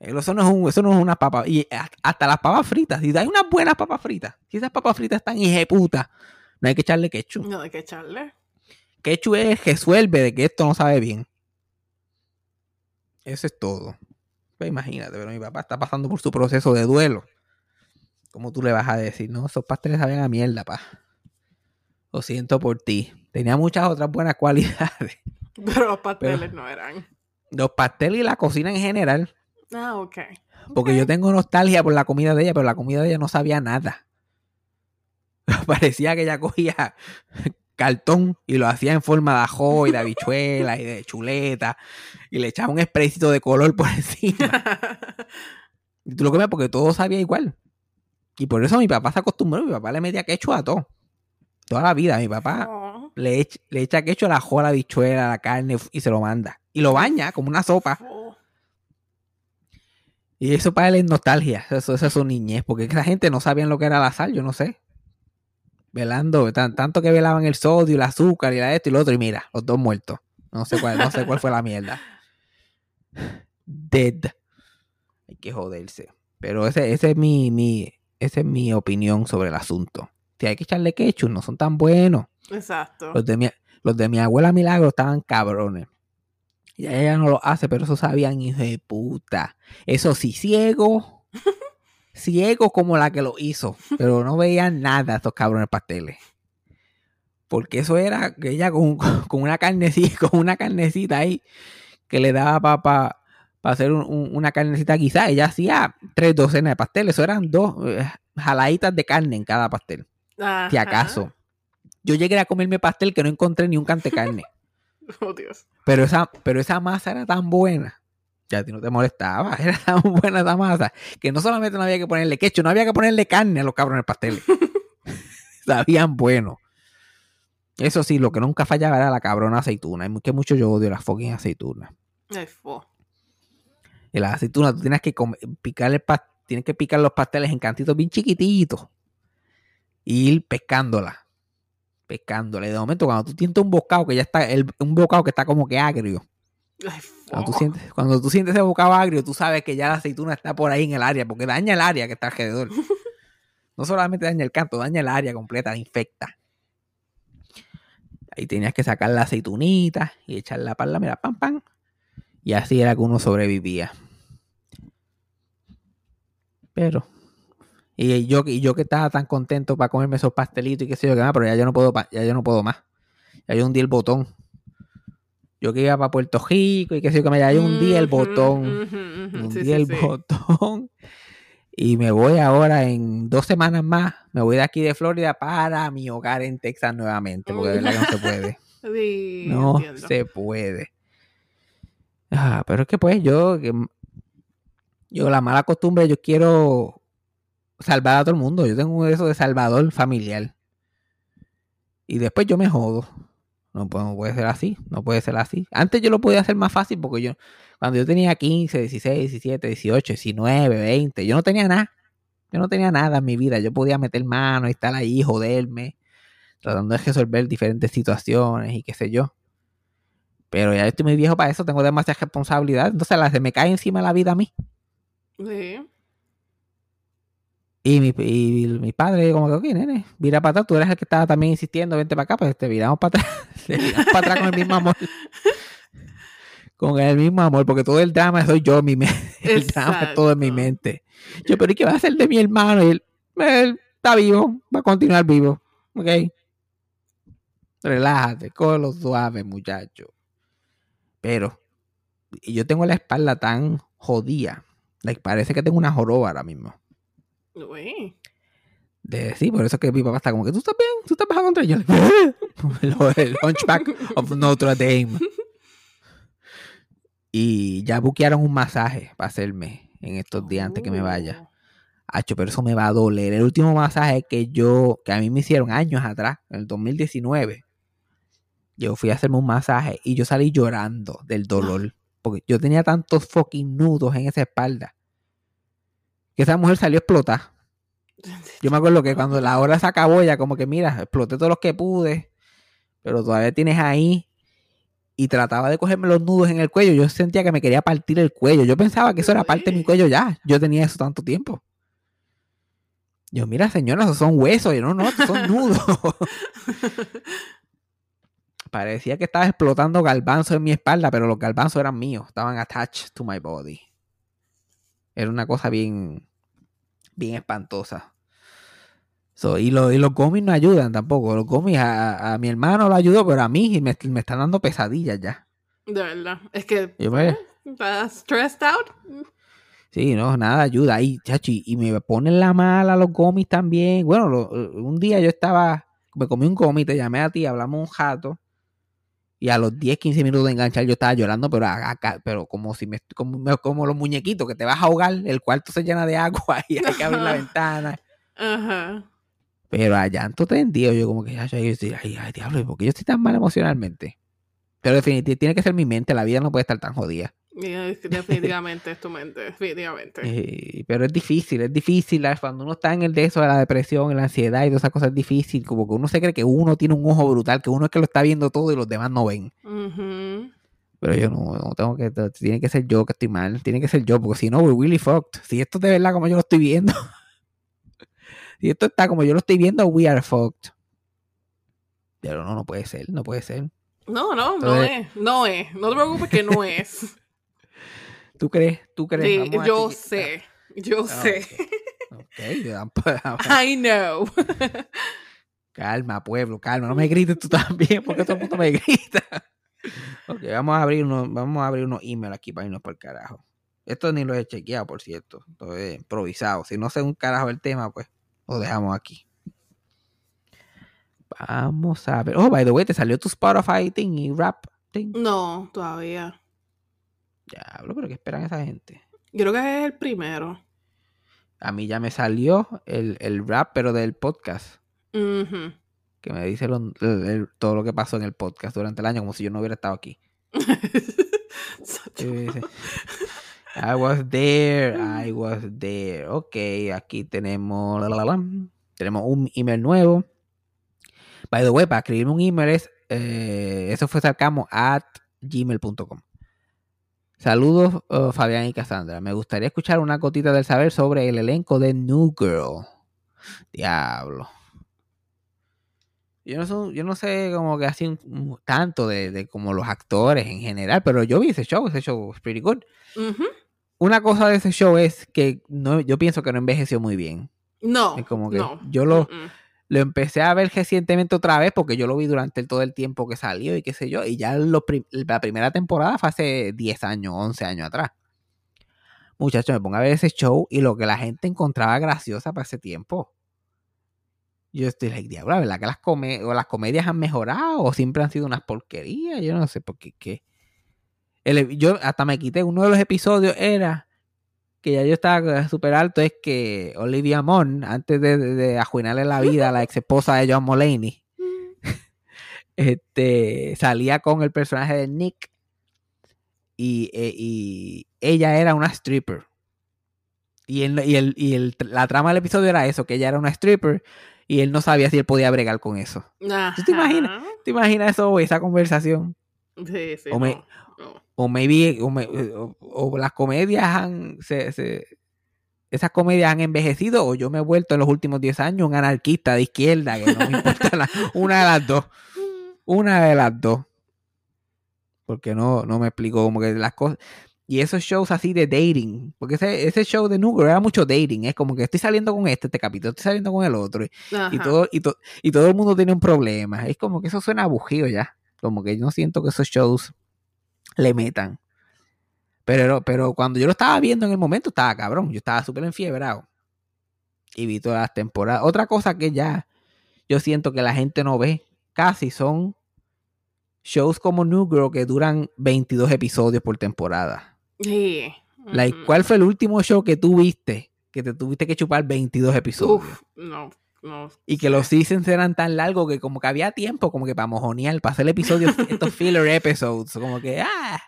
Eso no es, un- eso no es una papa. Y ha- hasta las papas fritas. Si hay unas buenas papas fritas. Si esas papas fritas están hijeputas, no hay que echarle ketchup. No hay que echarle. Ketchup es el que resuelve de que esto no sabe bien. Eso es todo. Pues imagínate, pero mi papá está pasando por su proceso de duelo. ¿Cómo tú le vas a decir? No, esos pasteles saben a mierda, pa. Lo siento por ti. Tenía muchas otras buenas cualidades. Pero los pasteles no eran. Los pasteles y la cocina en general. Ah, ok. Porque yo tengo nostalgia por la comida de ella, pero la comida de ella no sabía nada. Parecía que ella cogía cartón y lo hacía en forma de ajo y de habichuela y de chuleta y le echaba un spraycito de color por encima. Y tú lo comías porque todo sabía igual. Y por eso mi papá se acostumbró. Mi papá le metía quecho a todo. Toda la vida. Mi papá Oh, le, echa, le echa a la habichuela, a la carne y se lo manda. Y lo baña como una sopa. oh. Y eso para él es nostalgia. Eso, eso es su niñez. Porque esa gente no sabían lo que era la sal, yo no sé. Velando, tan- tanto que velaban el sodio, el azúcar y la esto y lo otro. Y mira, los dos muertos. No sé cuál, no sé cuál fue la mierda. Dead. Hay que joderse. Pero ese, ese es mi, mi, esa es mi opinión sobre el asunto. Si hay que echarle ketchup, no son tan buenos. Exacto. Los de mi, los de mi abuela Milagro estaban cabrones. Y ella no lo hace, pero eso sabían, hijo de puta. Eso sí, ciego. ciego como la que lo hizo. Pero no veían nada estos cabrones pasteles. Porque eso era ella con, con una carnecita, con una carnecita ahí que le daba para hacer un- un- una carnecita quizá. Ella hacía tres docenas de pasteles. Eso eran dos eh, jaladitas de carne en cada pastel si Ajá. acaso. Yo llegué a comerme pastel que no encontré ni un cante carne. Oh, Dios. Pero esa, pero esa masa era tan buena. Ya a ti no te molestaba. Era tan buena esa masa. Que no solamente no había que ponerle quecho, no había que ponerle carne a los cabrones pasteles. Sabían bueno. Eso sí, lo que nunca fallaba era la cabrona aceituna. Es que mucho yo odio las fucking aceitunas. Ay, fo. Y las aceitunas, tú tienes que picar el pas- tienes que picar los pasteles en cantitos bien chiquititos. Y ir pescándola. Pescándola. Y de momento, cuando tú sientes un bocado que ya está, el- un bocado que está como que agrio. Ay. Cuando tú, sientes, cuando tú sientes ese bocado agrio, tú sabes que ya la aceituna está por ahí en el área, porque daña el área que está alrededor. No solamente daña el canto, daña el área completa, la infecta. Ahí tenías que sacar la aceitunita y echarla para la mira, pam, pam. Y así era que uno sobrevivía. Pero. Y yo, y yo que estaba tan contento para comerme esos pastelitos y qué sé yo qué más, pero ya yo no puedo, ya yo no puedo más. Ya yo hundí el botón. Yo que iba para Puerto Rico y qué sé yo qué más, ya yo hundí el botón. Hundí Sí, sí, el sí. botón. Y me voy ahora en dos semanas más. Me voy de aquí de Florida para mi hogar en Texas nuevamente. Porque de verdad que no se puede. Sí, No entiendo. se puede. Ah, pero es que pues yo, yo la mala costumbre, yo quiero salvar a todo el mundo. Yo tengo eso de salvador familiar. Y después yo me jodo. No, puede- no puede ser así, no puede ser así. Antes yo lo podía hacer más fácil porque yo, cuando yo tenía 15, 16, 17, 18, 19, 20, yo no tenía nada. Yo no tenía nada en mi vida. Yo podía meter mano y estar ahí, joderme, tratando de resolver diferentes situaciones y qué sé yo. Pero ya estoy muy viejo para eso, tengo demasiada responsabilidad. Entonces la, se me cae encima la vida a mí. Sí. Y mi, y mi padre, como que, ok, nene, vira para atrás. Tú eres el que estaba también insistiendo, vente para acá, pues te viramos para atrás. Te viramos para atrás con el mismo amor. con el mismo amor, porque todo el drama soy yo, mi mente. El drama es todo en mi mente. Yo, pero ¿y qué va a hacer de mi hermano? Y él, él está vivo, va a continuar vivo. ¿Ok? Relájate, lo suave, muchacho. Pero, y yo tengo la espalda tan jodida. like, parece que tengo una joroba ahora mismo. Uy. De, sí, por eso es que mi papá está como que tú estás bien, tú estás bajo contra yo. el, Hunchback of Notre Dame. Y ya buquearon un masaje para hacerme en estos días antes que me vaya. Hacho, pero eso me va a doler. El último masaje que yo, que a mí me hicieron años atrás, en el 2019, yo fui a hacerme un masaje y yo salí llorando del dolor. Porque yo tenía tantos fucking nudos en esa espalda. Que esa mujer salió a explotar. Yo me acuerdo que cuando la hora se acabó, ya como que mira, exploté todos los que pude, pero todavía tienes ahí. Y trataba de cogerme los nudos en el cuello. Yo sentía que me quería partir el cuello. Yo pensaba que eso era parte de mi cuello ya. Yo tenía eso tanto tiempo. Yo, mira, señora, esos son huesos. Yo, no, no, son nudos. Parecía que estaba explotando galbanzo en mi espalda, pero los galbanzos eran míos. Estaban attached to my body. Era una cosa bien, bien espantosa. So, y, lo- y los gomis no ayudan tampoco. Los gomis a, a mi hermano lo ayudó, pero a mí me, me están dando pesadillas ya. De verdad. Es que Yo me- estás stressed out. Sí, no, nada ayuda. Y, chachi, y me ponen la mala los gomis también. Bueno, lo- un día yo estaba, me comí un gomi, te llamé a ti, hablamos un jato. Y a los 10, 15 minutos de enganchar yo estaba llorando, pero acá, pero como si me, como, como los muñequitos que te vas a ahogar, el cuarto se llena de agua y hay que abrir la ventana. Ajá. Pero a llanto tendido, yo como que, ya, yo decía, ay, ay, diablo, ¿por qué yo estoy tan mal emocionalmente? Pero definitivamente tiene que ser mi mente, la vida no puede estar tan jodida. Es- Definitivamente es tu mente. Definitivamente. Eh, pero es difícil, es difícil. Cuando uno está en el de eso de la depresión, la ansiedad y todas esas cosas, es difícil. Como que uno se cree que uno tiene un ojo brutal, que uno es que lo está viendo todo y los demás no ven. Pero yo no, no tengo que, tiene que ser yo que estoy mal, tiene que ser yo, porque si no, we're really fucked. Si esto es de verdad como yo lo estoy viendo, si esto está como yo lo estoy viendo, we are fucked. Pero no, no puede ser, no puede ser. No, no, no es. No es. No te preocupes que no es. ¿Tú crees? ¿Tú crees? Sí, yo sé. Yo Ah, sé. Ok, yo tampoco- I know. Calma, pueblo, calma. No me grites tú también, porque todo el mundo me grita. Ok, vamos a abrir unos, vamos a abrir unos emails aquí para irnos por el carajo. Esto ni lo he chequeado, por cierto. Esto es improvisado. Si no sé un carajo el tema, pues lo dejamos aquí. Vamos a ver. Oh, by the way, te salió tu Spotify thing y rap thing. No, todavía. Diablo, pero ¿qué esperan esa gente? Yo creo que es el primero. A mí ya me salió el, el rap, pero del podcast. Que me dice lo- el- el- todo lo que pasó en el podcast durante el año, como si yo no hubiera estado aquí. Dice, I was there, I was there. Ok, aquí tenemos, la, la, la, tenemos un email nuevo. By the way, para escribirme un email es, eh, eso fue sarcamo at gmail.com. Saludos, uh, Fabián y Cassandra. Me gustaría escuchar una gotita del saber sobre el elenco de New Girl. Diablo. Yo no, sé, yo no sé como que así un- tanto de, de como los actores en general, pero yo vi ese show, ese show es pretty good. Una cosa de ese show es que no, yo pienso que no envejeció muy bien. No. Es como que no. yo lo-. Lo empecé a ver recientemente otra vez porque yo lo vi durante todo el tiempo que salió y qué sé yo. Y ya lo la primera temporada fue hace 10 años, 11 años atrás. Muchachos, me pongo a ver ese show y lo que la gente encontraba graciosa para ese tiempo. Yo estoy like, diablo, la verdad que las, o las comedias han mejorado o siempre han sido unas porquerías. Yo no sé por qué. qué. El- yo hasta me quité, uno de los episodios era que ya yo estaba súper alto, es que Olivia Munn, antes de, de, de ajuinarle la vida a la ex esposa de John Mulaney, este, salía con el personaje de Nick y, eh, y ella era una stripper. Y, él, y, el, y el- la trama del episodio era eso, que ella era una stripper y él no sabía si él podía bregar con eso. ¿Tú te imaginas? ¿Te imaginas eso, güey, esa conversación? Sí, sí. O me- no, no. O maybe o, me- o- o las comedias han se, se- esas comedias han envejecido o yo me he vuelto en los últimos 10 años un anarquista de izquierda que no me importa la- una de las dos una de las dos Porque no, no me explico como que las cosas. Y esos shows así de dating, porque ese, ese show de New Girl era mucho dating, es como que estoy saliendo con este, este capítulo, estoy saliendo con el otro, y, todo, y, to- y todo el mundo tiene un problema. Es como que eso suena abugido ya. Como que yo no siento que esos shows le metan. Pero, pero cuando yo lo estaba viendo en el momento, estaba cabrón. Yo estaba súper enfiebrado. Y vi todas las temporadas. Otra cosa que ya yo siento que la gente no ve casi son shows como New Girl que duran 22 episodios por temporada. Sí. Like. ¿Cuál fue el último show que tú viste que te tuviste que chupar 22 episodios? Uf, no, no. Y que los seasons eran tan largos que como que había tiempo como que para mojonear, para hacer episodios, estos filler episodes, como que, ah,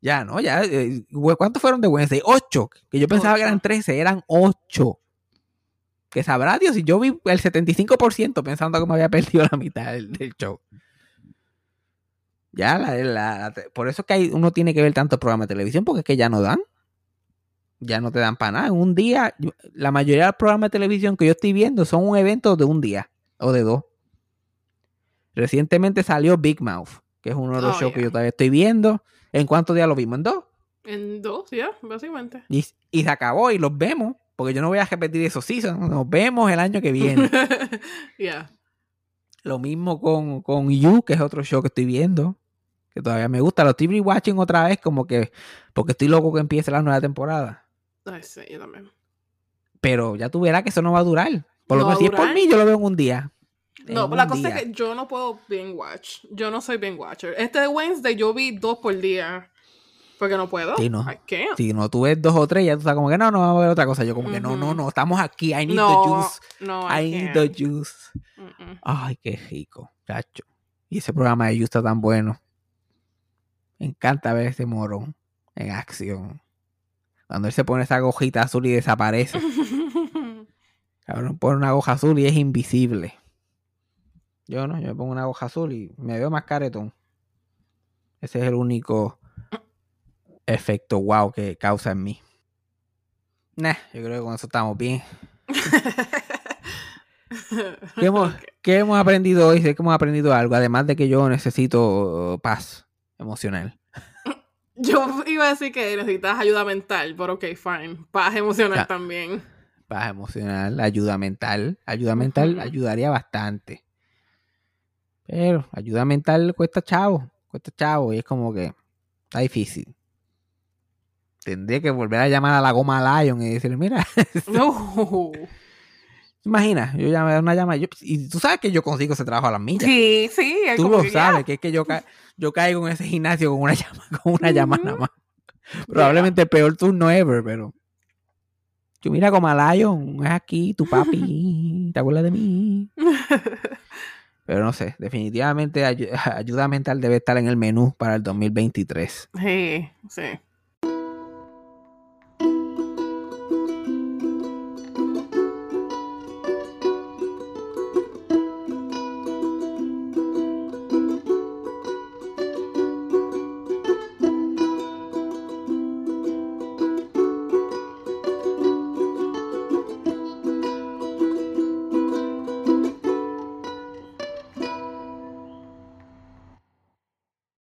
ya, ¿no? Ya, eh, ¿cuántos fueron de Wednesday? Ocho, que yo pensaba que eran 13, eran ocho. Que sabrá Dios, si yo vi el 75% pensando que me había perdido la mitad del, del show. Ya, la, la- por eso es que hay, uno tiene que ver tantos programas de televisión, porque es que ya no dan. Ya no te dan para nada. En un día, la mayoría de los programas de televisión que yo estoy viendo son un evento de un día o de dos. Recientemente salió Big Mouth, que es uno de los Oh, shows que yeah. yo todavía estoy viendo. ¿En cuántos días lo vimos? En dos. En dos, ya, básicamente. Y, y se acabó y los vemos, porque yo no voy a repetir esos seasons. Nos vemos el año que viene. Ya. Lo mismo con, con You, que es otro show que estoy viendo, que todavía me gusta. Lo estoy rewatching otra vez, como que, porque estoy loco que empiece la nueva temporada. Ay, sí, yo también. Pero ya tú verás que eso no va a durar. Por lo ¿No va menos si es por mí, yo lo veo en un día. No, pero la cosa día. es que yo no puedo binge watch. Yo no soy binge watcher. Este de Wednesday yo vi dos por día. Porque no puedo. Sí, no. Si no tú ves dos o tres, ya tú estás como que no, no, vamos a ver otra cosa. Yo como que no, no, no, estamos aquí. I need no, the juice. no, I I need the juice. Ay, qué rico, chacho. Y ese programa de You está tan bueno. Me encanta ver ese morón en acción. Cuando él se pone esa gojita azul y desaparece. Cabrón, pone una goja azul y es invisible. Yo no, yo me pongo una goja azul y me veo más caretón. Ese es el único efecto wow que causa en mí. Nah, yo creo que con eso estamos bien. ¿Qué hemos, qué hemos aprendido hoy? Sé que hemos aprendido algo, además de que yo necesito paz emocional. Yo iba a decir que necesitas ayuda mental, pero ok, fine. Paz emocional Ya. también. Paz emocional, ayuda mental. Ayuda mental ayudaría bastante. Pero ayuda mental cuesta chavo. Cuesta chavo y es como que está difícil. Tendría que volver a llamar a la goma Lion y decirle, mira, No. imagina, yo llamé una llamada. yo- y tú sabes que yo consigo ese trabajo a las millas. Sí, sí. Tú lo que ya. sabes, que es que yo, yo caigo en ese gimnasio con una llama, con una llamada nada más. Probablemente el peor turno ever, pero. Yo mira como a Lion, es aquí, tu papi, ¿te acuerdas de mí? Pero no sé, definitivamente ayu- ayuda mental debe estar en el menú para el 2023. Sí, sí.